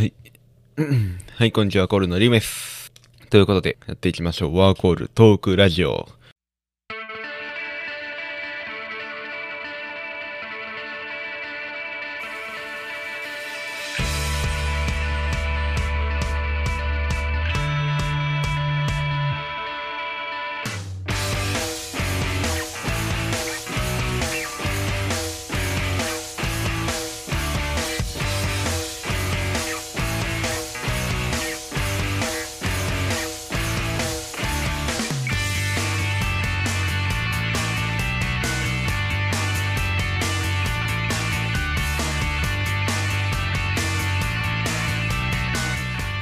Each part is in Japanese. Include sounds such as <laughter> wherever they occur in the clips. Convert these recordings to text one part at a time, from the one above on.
はい。はい、こんにちは、コールのリュウです。ということで、やっていきましょう。ワーコールトークラジオ。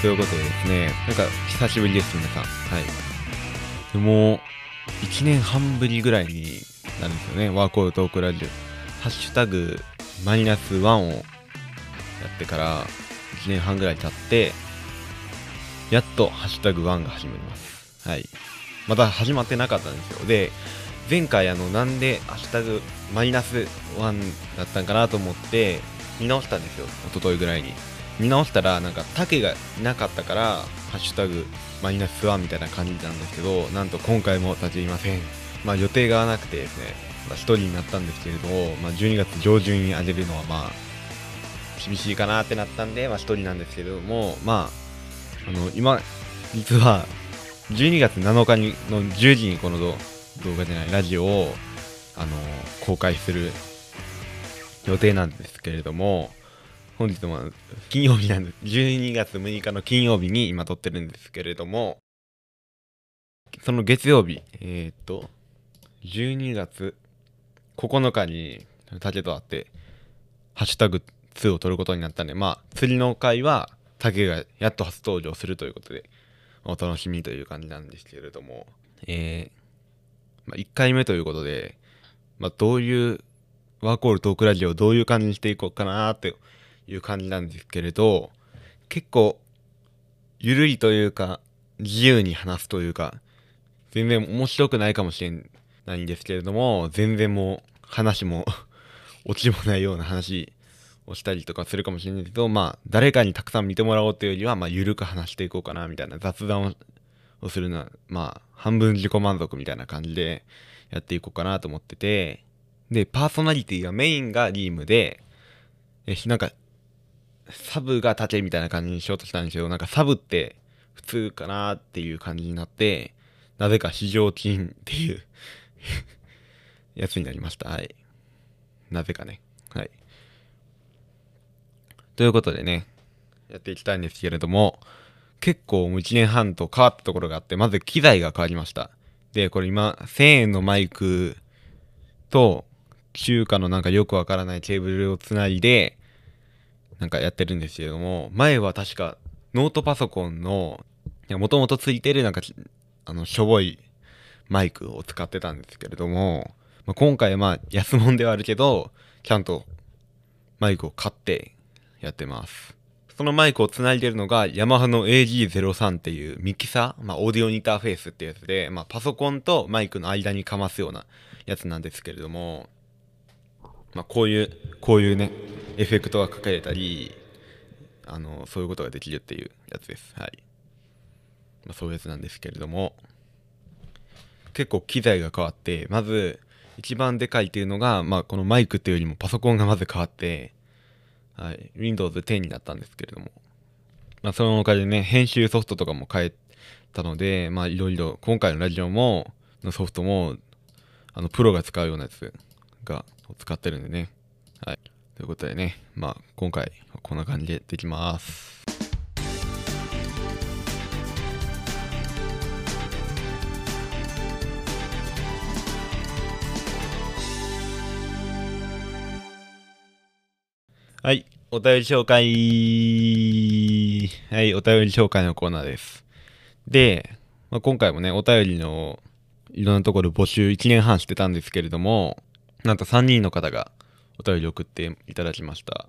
ということでですね、なんか久しぶりです、皆さん。はい。でも、1年半ぶりぐらいになるんですよね、ワーコールトークラジオ。ハッシュタグ、マイナス1をやってから1年半ぐらい経って、やっとハッシュタグ1が始まります。はい。まだ始まってなかったんですよ。で、前回あの、なんでハッシュタグマイナス1だったんかなと思って、見直したんですよ、一昨日ぐらいに。見直したらなんか竹がいなかったから「ハッシュタグマイナスワンみたいな感じなんですけどなんと今回も立ちいません。まあ予定がなくてですね、まあ、1人になったんですけれども、まあ、12月上旬に上げるのはまあ厳しいかなってなったんで、まあ、1人なんですけれどもまああの今実は12月7日にの10時にこの動画じゃないラジオをあの公開する予定なんですけれども本日も金曜日なんです。12月6日の金曜日に今撮ってるんですけれども、その月曜日、えー、っと、12月9日に竹と会って、ハッシュタグ2を撮ることになったんで、まあ、釣りの会は竹がやっと初登場するということで、お楽しみという感じなんですけれども、えー、まあ、1回目ということで、まあ、どういう、ワーコールトークラジオをどういう感じにしていこうかなーっていう感じなんですけれど結構ゆるいというか自由に話すというか全然面白くないかもしれないんですけれども全然もう話も <laughs> オチもないような話をしたりとかするかもしれないけどまあ誰かにたくさん見てもらおうというよりはまあゆるく話していこうかなみたいな雑談ををするのはまあ半分自己満足みたいな感じでやっていこうかなと思っててでパーソナリティがメインがリームでえなんかサブが竹みたいな感じにしようとしたんですけど、なんかサブって普通かなっていう感じになって、なぜか非常勤っていう <laughs> やつになりました。はい。なぜかね。はい。ということでね、やっていきたいんですけれども、結構もう1年半と変わったところがあって、まず機材が変わりました。で、これ今、1000円のマイクと、中華のなんかよくわからないケーブルをつないで、なんかやってるんですけれども、前は確かノートパソコンの、もともとついてるなんか、あの、しょぼいマイクを使ってたんですけれども、まあ、今回まあ安物ではあるけど、ちゃんとマイクを買ってやってます。そのマイクをつないでるのが、ヤマハの AG03 っていうミキサー、まあオーディオインターフェースってやつで、まあパソコンとマイクの間にかますようなやつなんですけれども、まあこういう、こういうね、エフェクトがかけれたり、あの、そういうことができるっていうやつです。はい。まあ、そういうやつなんですけれども、結構機材が変わって、まず、一番でかいっていうのが、まあ、このマイクっていうよりもパソコンがまず変わって、はい、Windows 10になったんですけれども、まあ、そのおかげでね、編集ソフトとかも変えたので、まあ、いろいろ、今回のラジオも、のソフトも、あの、プロが使うようなやつが、使ってるんでね。はい。ということでね、まあ、今回はこんな感じでできます。はい、お便り紹介。はい、お便り紹介のコーナーです。で、まあ、今回もね、お便りのいろんなところ募集1年半してたんですけれども、なんと3人の方がお便り送っていただきました。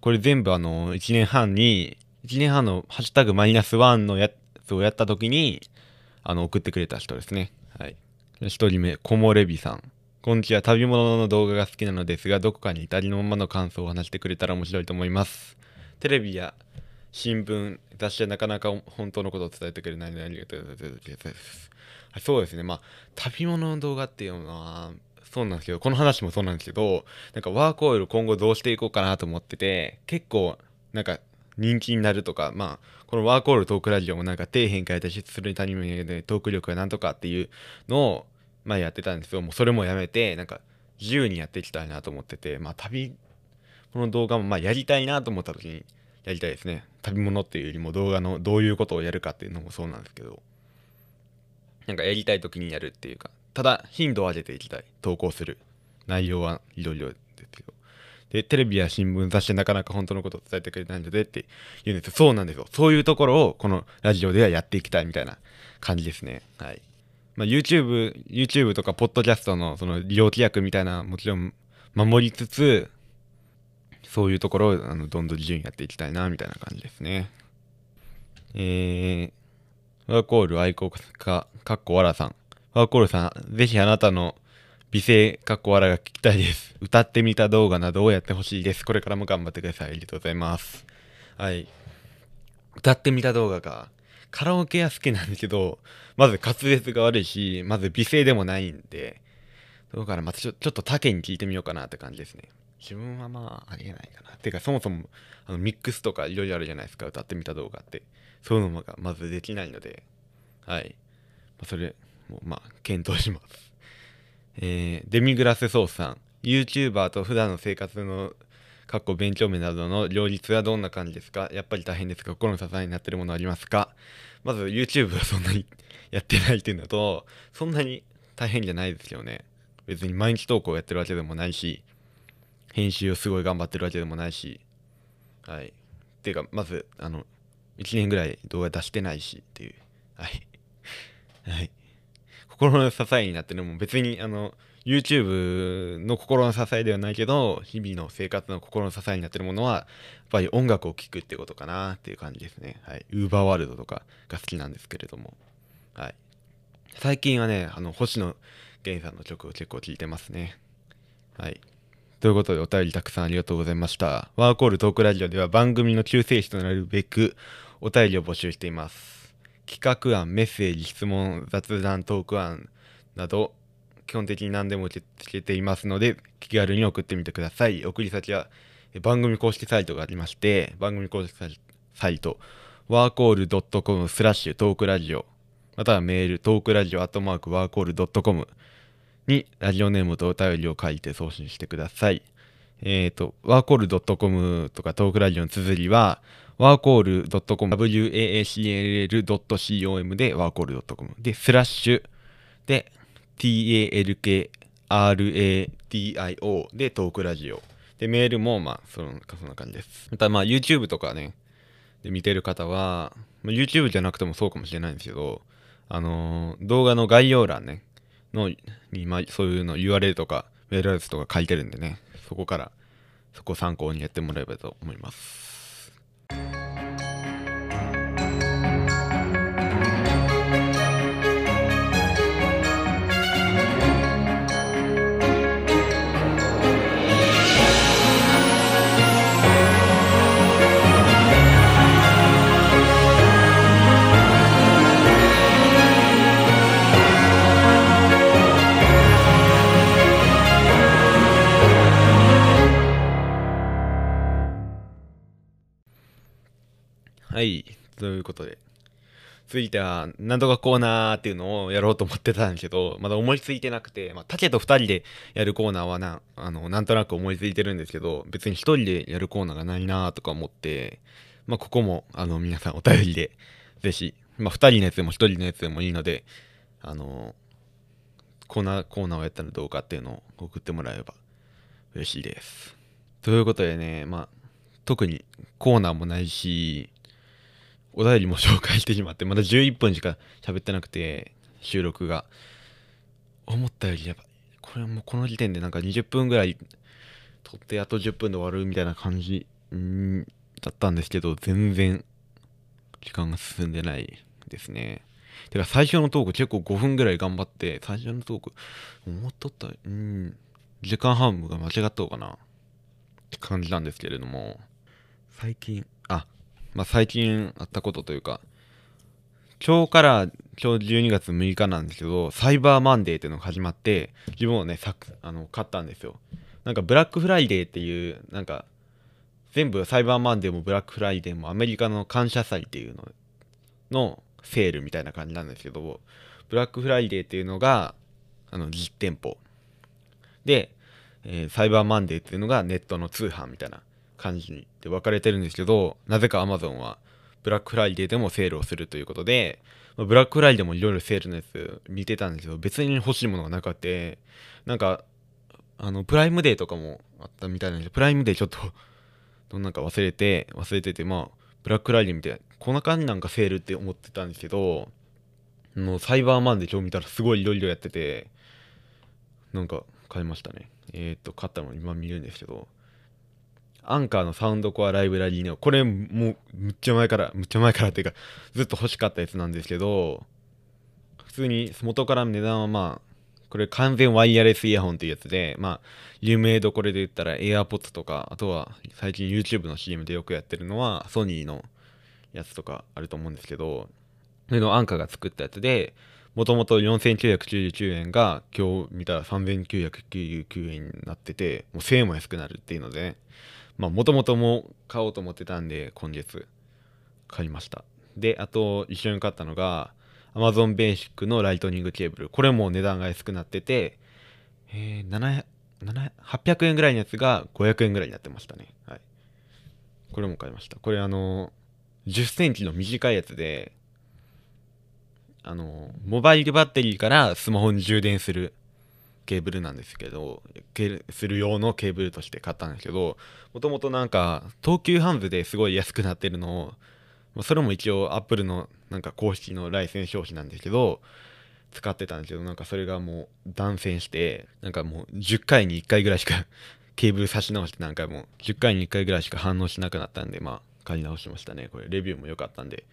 これ全部あの、1年半に、1年半のハッシュタグマイナスワンのやつをやった時に、あの、送ってくれた人ですね。はい。一人目、コモレビさん。こんにちは。旅物の動画が好きなのですが、どこかに至りのままの感想を話してくれたら面白いと思います。テレビや新聞雑誌はなかなか本当のことを伝えてくれないのでありがとうございますそうですねまあ旅物の動画っていうのはそうなんですけどこの話もそうなんですけどなんかワークオイル今後どうしていこうかなと思ってて結構なんか人気になるとかまあこのワークオールトークラジオもなんか底辺から脱出するためでトーク力がなんとかっていうのをまやってたんですけどもうそれもやめてなんか自由にやっていきたいなと思っててまあ旅この動画もまあやりたいなと思った時にやりたいですね。旅物っていうよりも動画のどういうことをやるかっていうのもそうなんですけど。なんかやりたい時にやるっていうかただ頻度を上げていきたい。投稿する。内容はいろいろですけど。でテレビや新聞雑誌でなかなか本当のことを伝えてくれないのでって言うんです。よそうなんですよ。そういうところをこのラジオではやっていきたいみたいな感じですね。はい。まあ、YouTube, YouTube とかポッドキャストのその利用規約みたいなもちろん守りつつそういうところをあのどんどん自由にやっていきたいなみたいな感じですね。えー、ワーコール愛好家かっこわらさん。ワーコールさんぜひあなたの美声かっこわらが聞きたいです。歌ってみた動画などをやってほしいです。これからも頑張ってください。ありがとうございます。はい。歌ってみた動画かカラオケは好きなんですけど、まず滑舌が悪いし、まず美声でもないんで、だからまたちょちょっと他県に聞いてみようかなって感じですね。自分はまあありえないかな。てかそもそもあのミックスとかいろいろあるじゃないですか、歌ってみた動画って。そういうのがまずできないので、はい。まあ、それ、もまあ検討します。えー、デミグラスソースさん。YouTuber と普段の生活のかっこ勉強面などの両立はどんな感じですか？やっぱり大変ですが、心の支えになってるものありますか？まず YouTube はそんなに <laughs> やってないっていうのと、そんなに大変じゃないですよね。別に毎日投稿やってるわけでもないし、編集をすごい頑張ってるわけでもないし、はい。っていうか、まず、あの、1年ぐらい動画出してないしっていう、はい。はい。心の支えになってるのも別に、あの、YouTube の心の支えではないけど日々の生活の心の支えになってるものはやっぱり音楽を聴くってことかなっていう感じですね。はい。ウーバーワールドとかが好きなんですけれども。はい。最近はねあの星野源さんの曲を結構聴いてますね。はい。ということでお便りたくさんありがとうございましたワーコールトークラジオでは番組の救世主となるべくお便りを募集しています企画案メッセージ質問雑談トーク案など基本的に何でも受け付けていますので、気軽に送ってみてください。送り先は番組公式サイトがありまして、番組公式サイト、ワーコール .com スラッシュトークラジオ、またはメール、トークラジオアットマークワーコール .com にラジオネームとお便りを書いて送信してください。えっ、ー、と、ワーコール .com とかトークラジオの綴りは、ワーコール .com、waacll.com でワーコール .com で、スラッシュで、talkradio でトークラジオ。で、メールも、まあ、そのそんな感じです。また、まあ、YouTube とかね、で見てる方は、まあ、YouTube じゃなくてもそうかもしれないんですけど、あのー、動画の概要欄ね、のに、まあ、そういうの URL とか、メールアドレスとか書いてるんでね、そこから、そこ参考にやってもらえばと思います。ということで。続いては、なんとかコーナーっていうのをやろうと思ってたんですけど、まだ思いついてなくて、まあ、竹と二人でやるコーナーはな、あの、なんとなく思いついてるんですけど、別に一人でやるコーナーがないなとか思って、まあ、ここも、あの、皆さんお便りで、ぜひ、まあ、二人のやつでも一人のやつでもいいので、あの、コーナー、コーナーをやったらどうかっていうのを送ってもらえれば嬉しいです。ということでね、まあ、特にコーナーもないし、お便りも紹介してしまって、まだ11分しか喋ってなくて、収録が。思ったよりやばい。これはもうこの時点でなんか20分ぐらい撮ってあと10分で終わるみたいな感じんだったんですけど、全然時間が進んでないですね。てか最初のトーク結構5分ぐらい頑張って、最初のトーク思っとった、うん、時間半分が間違ったのかなって感じなんですけれども、最近、あ、まあ、最近あったことというか、今日から今日12月6日なんですけど、サイバーマンデーっていうのが始まって、自分をね、あの買ったんですよ。なんかブラックフライデーっていう、なんか、全部サイバーマンデーもブラックフライデーもアメリカの感謝祭っていうののセールみたいな感じなんですけど、ブラックフライデーっていうのが、あの、実店舗。で、えー、サイバーマンデーっていうのがネットの通販みたいな感じで分かれてるんですけど、なぜか Amazon はブラックフライデーでもセールをするということで、まあ、ブラックフライデーもいろいろセールのやつ見てたんですけど、別に欲しいものがなくて、なんか、あの、プライムデーとかもあったみたいなんで、プライムデーちょっとどんなんか忘れて、忘れてて、まあ、ブラックフライデーみたいな、こんな感じなんかセールって思ってたんですけど、もうサイバーマンで今日見たらすごいいろいろやってて、なんか買いましたね。えっ、と、買ったの今見るんですけど、アンカーのサウンドコアライブラリーネオ。これもうむっちゃ前から、むっちゃ前からっていうか、ずっと欲しかったやつなんですけど、普通に元からの値段はまあ、これ完全ワイヤレスイヤホンっていうやつで、まあ、有名どころで言ったら AirPods とか、あとは最近 YouTube の CM でよくやってるのはソニーのやつとかあると思うんですけど、それのアンカーが作ったやつで、もともと4999円が今日見たら3999円になってて、もう1000円も安くなるっていうので、ね、まあもともとも買おうと思ってたんで今月買いました。で、あと一緒に買ったのが Amazon Basic のライトニングケーブル。これも値段が安くなってて、えー、800円ぐらいのやつが500円ぐらいになってましたね。はい。これも買いました。これあの、10センチの短いやつで、あの、モバイルバッテリーからスマホに充電するケーブルなんですけど、する用のケーブルとして買ったんですけど、もともとなんか、東急ハンズですごい安くなってるのを、それも一応アップルのなんか公式のライセンス商品なんですけど、使ってたんですけど、なんかそれがもう断線して、なんかもう10回に1回ぐらいしか <laughs> ケーブル差し直して何回も10回に1回ぐらいしか反応しなくなったんで、まあ、買い直しましたね。これ、レビューも良かったんで。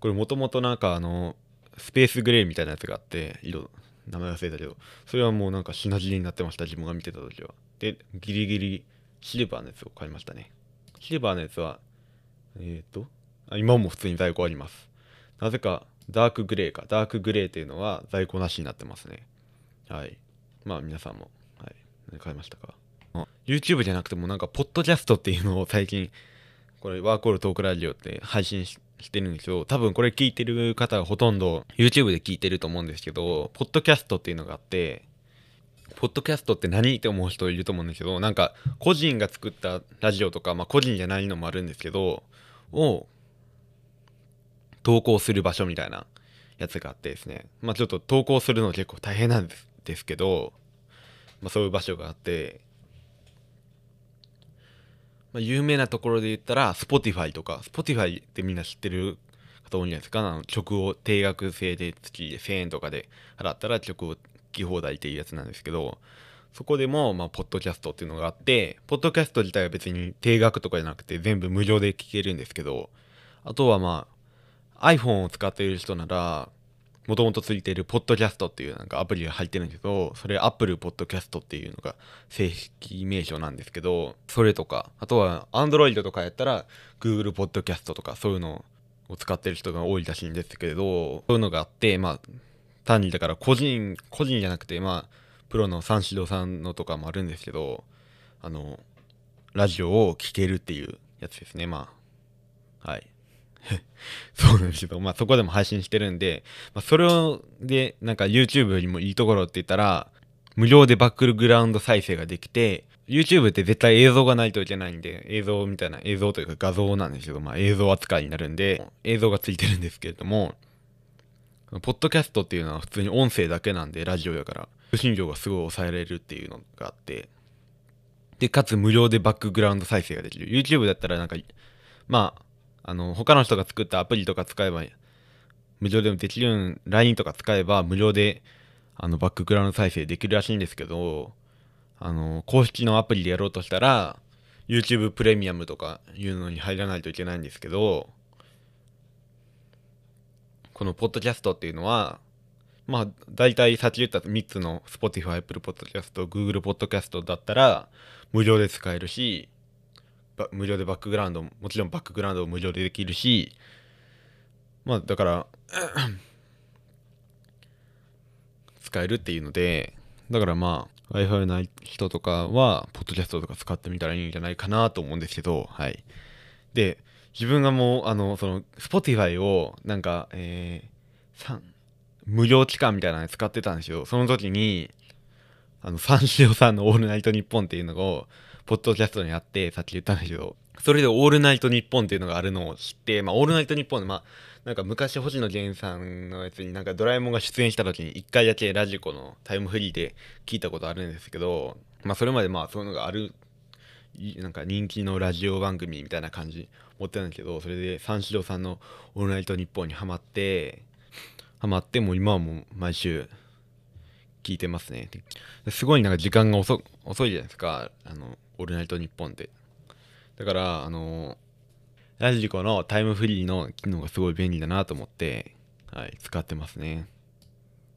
これもともとなんかあの、スペースグレーみたいなやつがあって、色、名前忘れたけど、それはもうなんか品切れになってました、自分が見てた時は。で、ギリギリシルバーのやつを買いましたね。シルバーのやつは、えっ、ー、と、今も普通に在庫あります。なぜか、ダークグレーか。ダークグレーっていうのは在庫なしになってますね。はい。まあ皆さんも、はい。何買いましたか ?YouTube じゃなくてもなんか、ポッドキャストっていうのを最近、これ、ワークオールトークラジオって配信ししてるんですよ。多分これ聞いてる方がほとんど YouTube で聞いてると思うんですけど、ポッドキャストっていうのがあって、ポッドキャストって何って思う人いると思うんですけど、なんか個人が作ったラジオとか、まあ個人じゃないのもあるんですけど、を投稿する場所みたいなやつがあってですね、まあちょっと投稿するの結構大変なんですですけど、まあそういう場所があって、まあ、有名なところで言ったら、Spotify とか、Spotify ってみんな知ってる方多いんじゃないですか？あの曲を定額制で月1000円とかで払ったら曲を聴き放題っていうやつなんですけど、そこでも、まあ、ポッドキャストっていうのがあって、ポッドキャスト自体は別に定額とかじゃなくて全部無料で聴けるんですけど、あとはまあ、iPhone を使っている人なら、もともとついているポッドキャストっていうなんかアプリが入ってるんですけど、それ Apple Podcast っていうのが正式名称なんですけど、それとか、あとは Android とかやったら Google Podcast とかそういうのを使ってる人が多いらしいんですけれど、そういうのがあって、まあ、単にだから個人、個人じゃなくて、まあ、プロの三四郎さんのとかもあるんですけど、あの、ラジオを聴けるっていうやつですね、まあ。はい。<laughs> そうなんですけど、まあそこでも配信してるんで、まあ、それを、で、なんか YouTube よりもいいところって言ったら、無料でバックグラウンド再生ができて、YouTube って絶対映像がないといけないんで、映像みたいな、映像というか画像なんですけど、まあ映像扱いになるんで、映像がついてるんですけれども、ポッドキャストっていうのは普通に音声だけなんで、ラジオやから、受信料がすごい抑えられるっていうのがあって、で、かつ無料でバックグラウンド再生ができる。YouTube だったらなんか、まあ、あの、他の人が作ったアプリとか使えば、無料でもできるん LINE とか使えば無料で、あの、バックグラウンド再生できるらしいんですけど、あの、公式のアプリでやろうとしたら、YouTube プレミアムとかいうのに入らないといけないんですけど、このポッドキャストっていうのは、まあ、大体さっき言った3つの Spotify、Apple Podcast、Google Podcast だったら無料で使えるし、無料でバックグラウンドもちろんバックグラウンドも無料でできるしまあだから <clears throat> 使えるっていうのでだからまあ Wi-Fi ない人とかはポッドキャストとか使ってみたらいいんじゃないかなと思うんですけどはい。で自分がもうあのその Spotify をなんかえー、無料期間みたいなの使ってたんですよ。その時にあの三四郎さんの「オールナイトニッポン」っていうのをポッドキャストにあってさっき言ったんですけどそれで「オールナイトニッポン」っていうのがあるのを知ってまあ「オールナイトニッポン」でまあなんか昔星野源さんのやつになんかドラえもんが出演した時に1回だけラジコのタイムフリーで聞いたことあるんですけどまあそれまでまあそういうのがあるなんか人気のラジオ番組みたいな感じ持ってたんですけどそれで三四郎さんの「オールナイトニッポン」にハマってハマってもう今はもう毎週聞いてますね。すごいなんか時間が遅遅いじゃないですか。あの「オールナイトニッポン」って。だからあのラジコのタイムフリーの機能がすごい便利だなと思って、はい、使ってますね。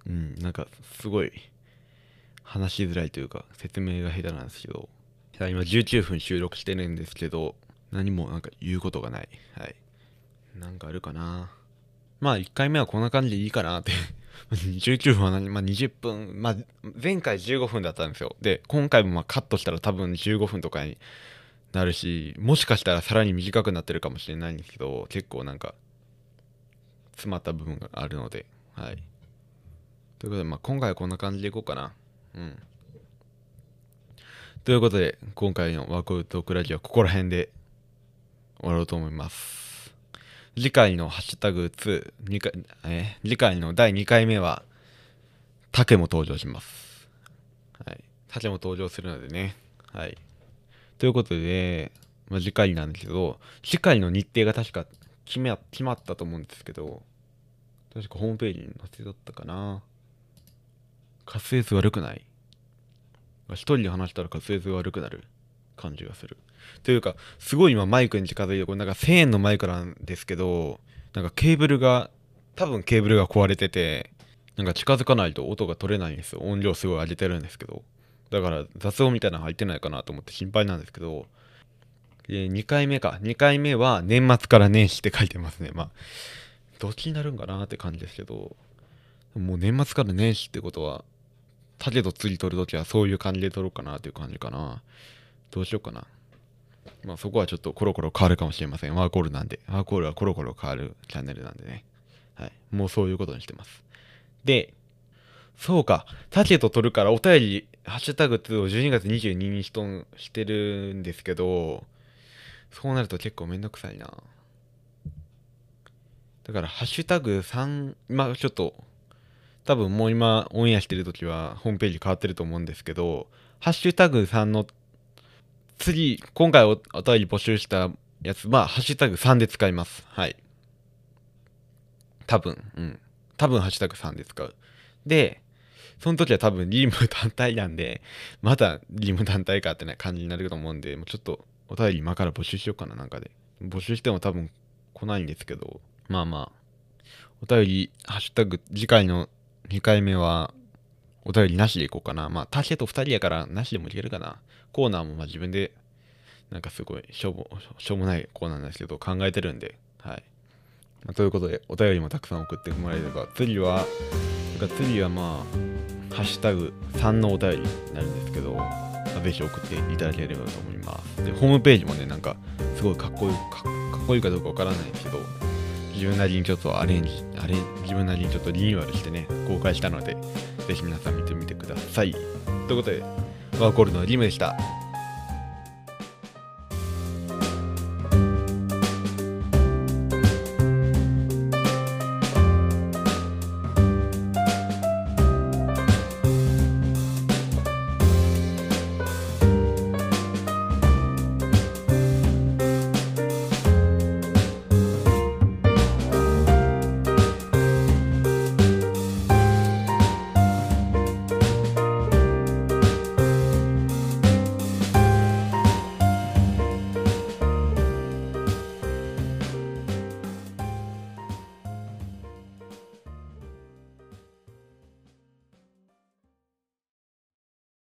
うんなんかすごい話しづらいというか説明が下手なんですけど。今19分収録してるんですけど何もなんか言うことがない。はい。なんかあるかな。まあ1回目はこんな感じでいいかなって <laughs> 19分は何、まあ、20分、まあ、前回15分だったんですよ。で、今回もまカットしたら多分15分とかになるし、もしかしたらさらに短くなってるかもしれないんですけど、結構なんか、詰まった部分があるので、はい。ということで、まあ、今回はこんな感じでいこうかな。うん。ということで、今回のワークアウトークラジオはここら辺で終わろうと思います。次回のハッシュタグ2、2回え、次回の第2回目は、竹も登場します。はい。竹も登場するのでね。はい。ということで、まあ、次回なんですけど、次回の日程が確か決め決まったと思うんですけど、確かホームページに載せだったかな。滑舌悪くない？一人で話したら滑舌悪くなる感じがする。というかすごい今マイクに近づいてこれなんか1000円のマイクなんですけどなんかケーブルが多分ケーブルが壊れててなんか近づかないと音が取れないんですよ。音量すごい上げてるんですけど。だから雑音みたいなの入ってないかなと思って心配なんですけど。2回目か。2回目は年末から年始って書いてますね。まあどっちになるんかなって感じですけど。もう年末から年始ってことは竹と釣り取るときはそういう感じで取ろうかなっていう感じかな。どうしようかな。まあそこはちょっとコロコロ変わるかもしれません。ワーコールなんで。ワーコールはコロコロ変わるチャンネルなんでね。はい。もうそういうことにしてます。で、そうか。タケと撮るからお便り、ハッシュタグ2を12月22日としてるんですけど、そうなると結構めんどくさいな。だから、ハッシュタグ3、まあちょっと、多分もう今オンエアしてる時はホームページ変わってると思うんですけど、ハッシュタグ3の次、今回おお便り募集したやつは、ハッシュタグ3で使います。はい。多分、うん。多分、ハッシュタグ3で使う。で、その時は多分、リーム単体なんで、またリーム単体かってな感じになると思うんで、もうちょっとお便り今から募集しようかな、なんかで。募集しても多分来ないんですけど、まあまあ、お便り、ハッシュタグ、次回の2回目は、お便りなしでいこうかな。まあ、タケと2人やからなしでもいけるかな。コーナーもまあ自分で、なんかすごいしょうも、しょうもないコーナーなんですけど、考えてるんで、はい。まあ、ということで、お便りもたくさん送ってもらえれば、次は、なんか次はまあ、ハッシュタグ3のお便りになるんですけど、まあ、ぜひ送っていただければと思います。で、ホームページもね、なんか、すごいかっこいいか、っこいいかどうかわからないんですけど、自分なりにちょっとアレンジ、あれ自分なりにちょっとリニューアルしてね、公開したので、ぜひ皆さん見てみてください。ということで、ワーコールのリムでした。